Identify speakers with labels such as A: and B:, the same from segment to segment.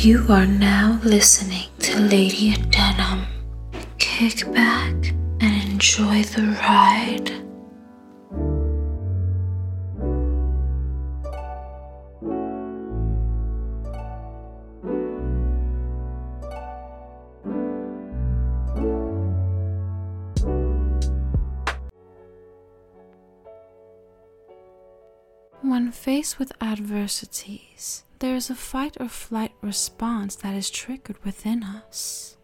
A: You are now listening to Lady Adenium. Kick back and enjoy the ride.
B: When faced with adversities, there is a fight or flight response that is triggered within us.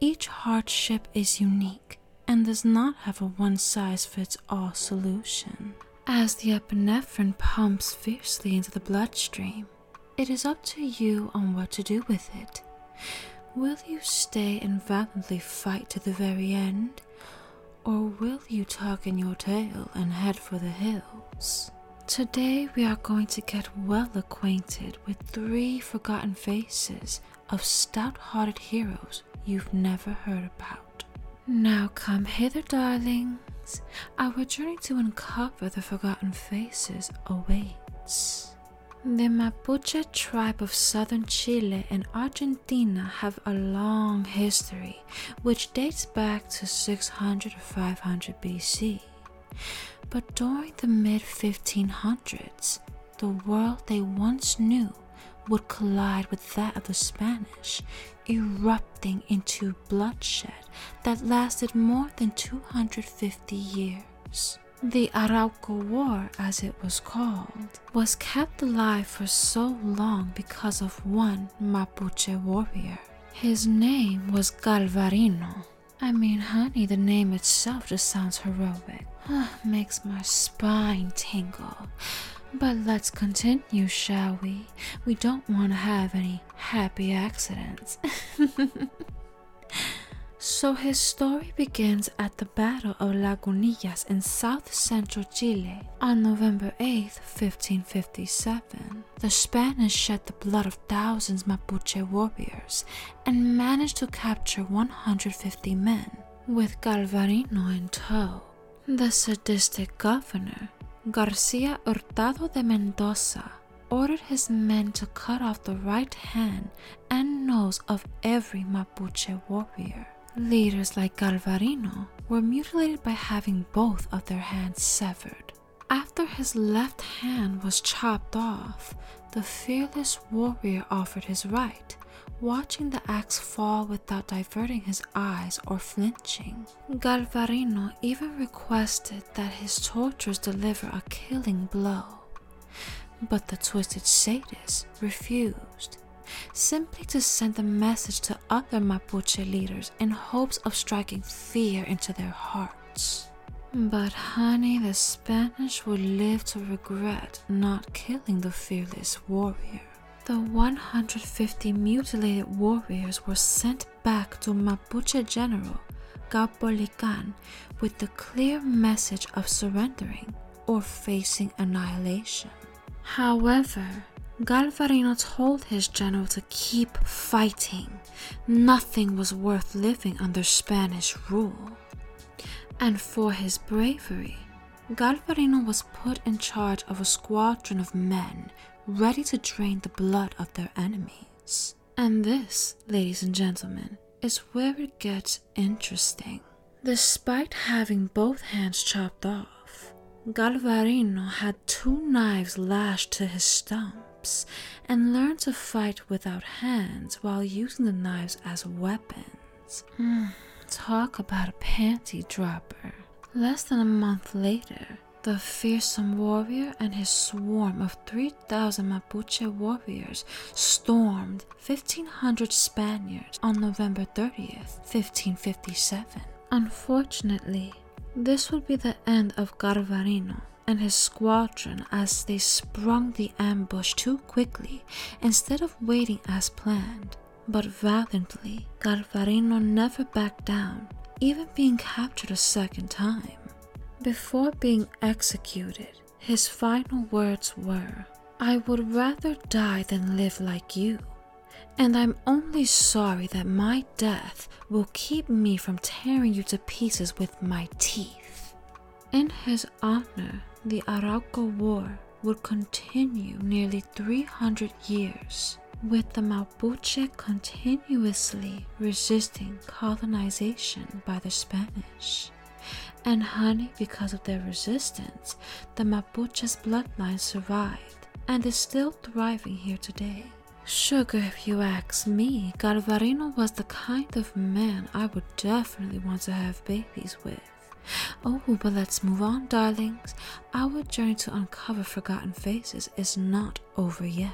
B: Each hardship is unique and does not have a one size fits all solution. As the epinephrine pumps fiercely into the bloodstream, it is up to you on what to do with it. Will you stay and valiantly fight to the very end? Or will you tuck in your tail and head for the hills? Today, we are going to get well acquainted with three forgotten faces of stout hearted heroes you've never heard about. Now, come hither, darlings. Our journey to uncover the forgotten faces awaits. The Mapuche tribe of southern Chile and Argentina have a long history which dates back to 600 or 500 BC. But during the mid 1500s, the world they once knew would collide with that of the Spanish, erupting into bloodshed that lasted more than 250 years. The Arauco War, as it was called, was kept alive for so long because of one Mapuche warrior. His name was Galvarino. I mean, honey, the name itself just sounds heroic. Ah, makes my spine tingle. But let's continue, shall we? We don't want to have any happy accidents. so his story begins at the Battle of Lagunillas in south central Chile on November 8, 1557. The Spanish shed the blood of thousands Mapuche warriors and managed to capture 150 men, with Galvarino in tow. The sadistic governor, Garcia Hurtado de Mendoza, ordered his men to cut off the right hand and nose of every Mapuche warrior. Leaders like Galvarino were mutilated by having both of their hands severed. After his left hand was chopped off, the fearless warrior offered his right, watching the axe fall without diverting his eyes or flinching. Galvarino even requested that his torturers deliver a killing blow. But the twisted sadist refused, simply to send a message to other Mapuche leaders in hopes of striking fear into their hearts. But honey, the Spanish would live to regret not killing the fearless warrior. The 150 mutilated warriors were sent back to Mapuche General Caupolicán with the clear message of surrendering or facing annihilation. However, Galvarino told his general to keep fighting. Nothing was worth living under Spanish rule. And for his bravery, Galvarino was put in charge of a squadron of men ready to drain the blood of their enemies. And this, ladies and gentlemen, is where it gets interesting. Despite having both hands chopped off, Galvarino had two knives lashed to his stumps and learn to fight without hands while using the knives as weapons. Mm, talk about a panty dropper. Less than a month later, the fearsome warrior and his swarm of 3,000 Mapuche warriors stormed 1,500 Spaniards on November 30th, 1557. Unfortunately, this would be the end of Galvarino and his squadron as they sprung the ambush too quickly instead of waiting as planned. But valiantly, Galvarino never backed down, even being captured a second time. Before being executed, his final words were, I would rather die than live like you, and I'm only sorry that my death will keep me from tearing you to pieces with my teeth. In his honor, the Arauco War would continue nearly 300 years, with the Mapuche continuously resisting colonization by the Spanish. And honey, because of their resistance, the Mapuche's bloodline survived and is still thriving here today. Sugar, if you ask me, Galvarino was the kind of man I would definitely want to have babies with. Oh, but let's move on, darlings. Our journey to uncover forgotten faces is not over yet.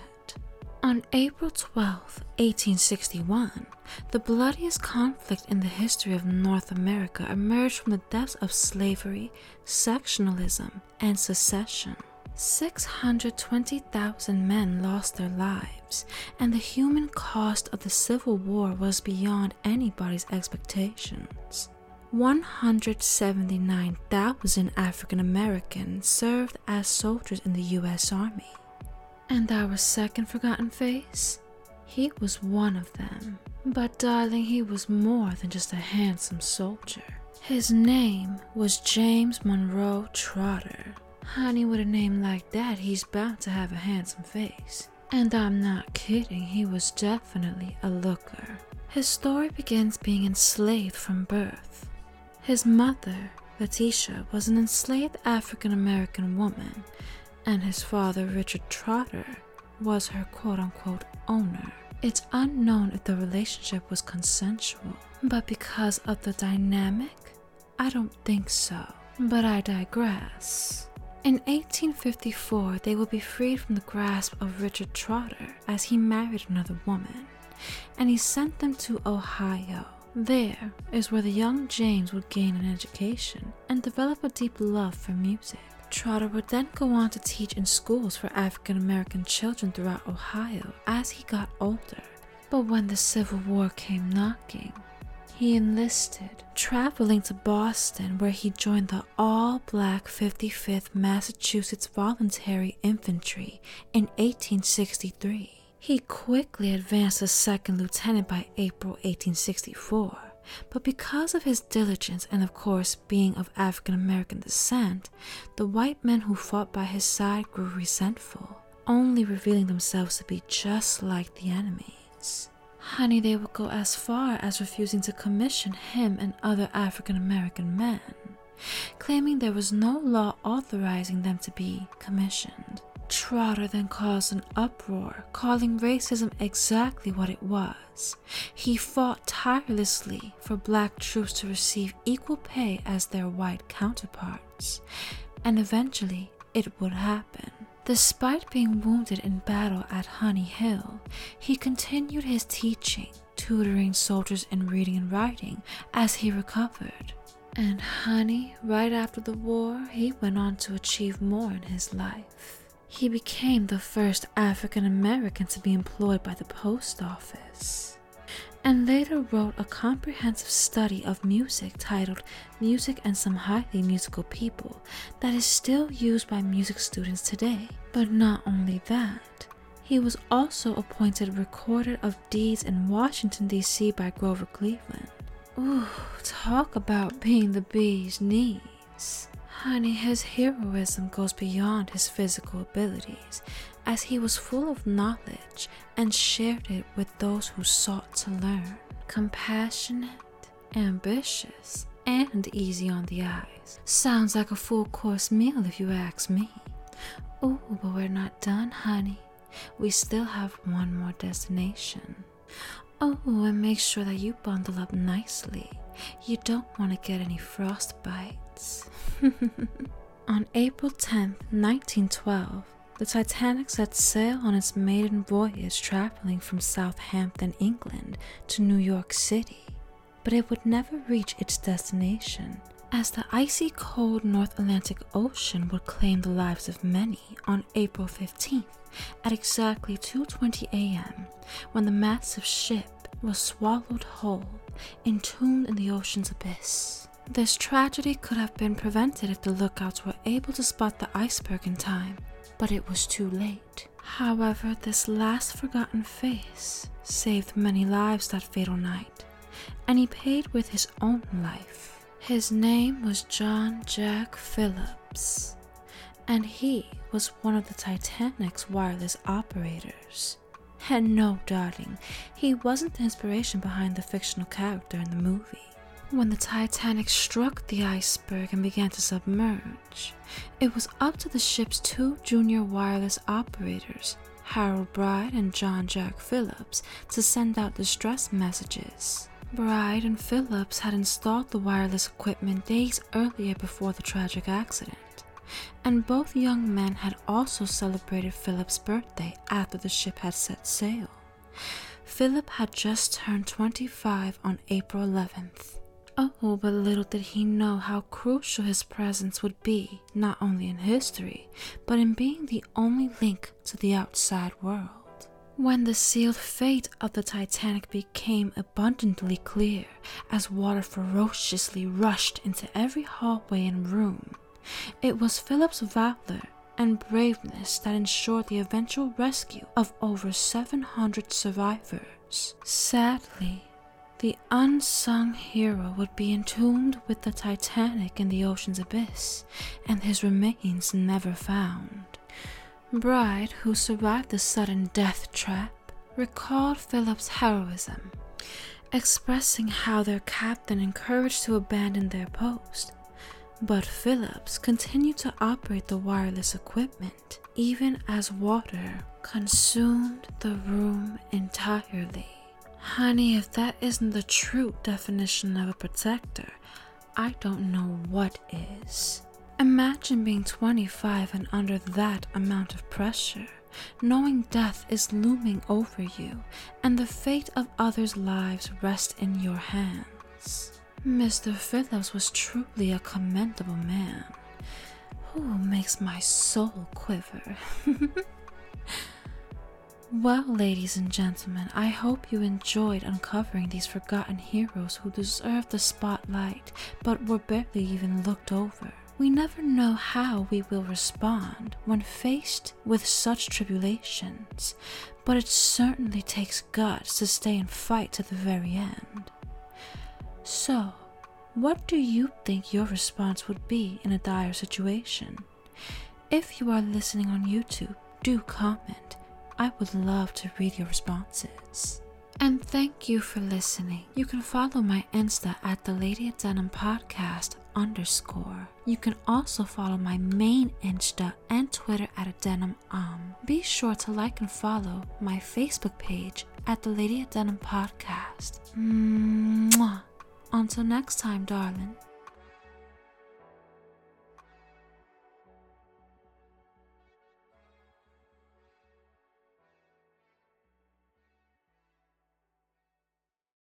B: On April 12, 1861, the bloodiest conflict in the history of North America emerged from the depths of slavery, sectionalism, and secession. 620,000 men lost their lives, and the human cost of the Civil War was beyond anybody's expectations. 179,000 African Americans served as soldiers in the U.S. Army. And our second forgotten face? He was one of them. But, darling, he was more than just a handsome soldier. His name was James Monroe Trotter. Honey, with a name like that, he's bound to have a handsome face. And I'm not kidding, he was definitely a looker. His story begins being enslaved from birth. His mother, Letitia, was an enslaved African American woman, and his father, Richard Trotter, was her quote unquote owner. It's unknown if the relationship was consensual, but because of the dynamic, I don't think so. But I digress. In 1854, they would be freed from the grasp of Richard Trotter as he married another woman, and he sent them to Ohio. There is where the young James would gain an education and develop a deep love for music. Trotter would then go on to teach in schools for African American children throughout Ohio as he got older. But when the Civil War came knocking, he enlisted, traveling to Boston, where he joined the all black 55th Massachusetts Voluntary Infantry in 1863. He quickly advanced to second lieutenant by April 1864, but because of his diligence and, of course, being of African American descent, the white men who fought by his side grew resentful, only revealing themselves to be just like the enemies. Honey, they would go as far as refusing to commission him and other African American men, claiming there was no law authorizing them to be commissioned. Trotter then caused an uproar, calling racism exactly what it was. He fought tirelessly for black troops to receive equal pay as their white counterparts, and eventually it would happen. Despite being wounded in battle at Honey Hill, he continued his teaching, tutoring soldiers in reading and writing as he recovered. And Honey, right after the war, he went on to achieve more in his life. He became the first African American to be employed by the post office and later wrote a comprehensive study of music titled Music and Some Highly Musical People that is still used by music students today. But not only that, he was also appointed Recorder of Deeds in Washington, D.C. by Grover Cleveland. Ooh, talk about being the bee's knees. Honey, his heroism goes beyond his physical abilities as he was full of knowledge and shared it with those who sought to learn. Compassionate, ambitious, and easy on the eyes. Sounds like a full course meal if you ask me. Oh, but we're not done, honey. We still have one more destination. Oh, and make sure that you bundle up nicely. You don't want to get any frostbites. On April 10th, 1912, the Titanic set sail on its maiden voyage traveling from Southampton, England to New York City, but it would never reach its destination as the icy cold North Atlantic Ocean would claim the lives of many on April 15th at exactly 2:20 a.m. when the massive ship was swallowed whole, entombed in the ocean's abyss. This tragedy could have been prevented if the lookouts were able to spot the iceberg in time but it was too late. However, this last forgotten face saved many lives that fatal night, and he paid with his own life. His name was John Jack Phillips, and he was one of the Titanic's wireless operators. And no, darling, he wasn't the inspiration behind the fictional character in the movie. When the Titanic struck the iceberg and began to submerge, it was up to the ship's two junior wireless operators, Harold Bride and John Jack Phillips, to send out distress messages. Bride and Phillips had installed the wireless equipment days earlier before the tragic accident and both young men had also celebrated Phillips' birthday after the ship had set sail. Philip had just turned 25 on April 11th. Oh, but little did he know how crucial his presence would be, not only in history, but in being the only link to the outside world. When the sealed fate of the Titanic became abundantly clear as water ferociously rushed into every hallway and room, it was Phillips' valor and braveness that ensured the eventual rescue of over 700 survivors. Sadly, the unsung hero would be entombed with the Titanic in the ocean's abyss, and his remains never found. Bride, who survived the sudden death trap, recalled Phillips' heroism, expressing how their captain encouraged to abandon their post but Phillips continued to operate the wireless equipment even as water consumed the room entirely. Honey, if that isn't the true definition of a protector, I don't know what is. Imagine being 25 and under that amount of pressure, knowing death is looming over you and the fate of others' lives rests in your hands. Mr. Phillips was truly a commendable man who makes my soul quiver. well, ladies and gentlemen, I hope you enjoyed uncovering these forgotten heroes who deserve the spotlight but were barely even looked over. We never know how we will respond when faced with such tribulations, but it certainly takes guts to stay and fight to the very end. So, what do you think your response would be in a dire situation? If you are listening on YouTube, do comment. I would love to read your responses. And thank you for listening. You can follow my Insta at the Lady Adenium Podcast underscore. You can also follow my main Insta and Twitter at Adenium um. Be sure to like and follow my Facebook page at the Lady Adenium Podcast. Mwah. Until next time, darling.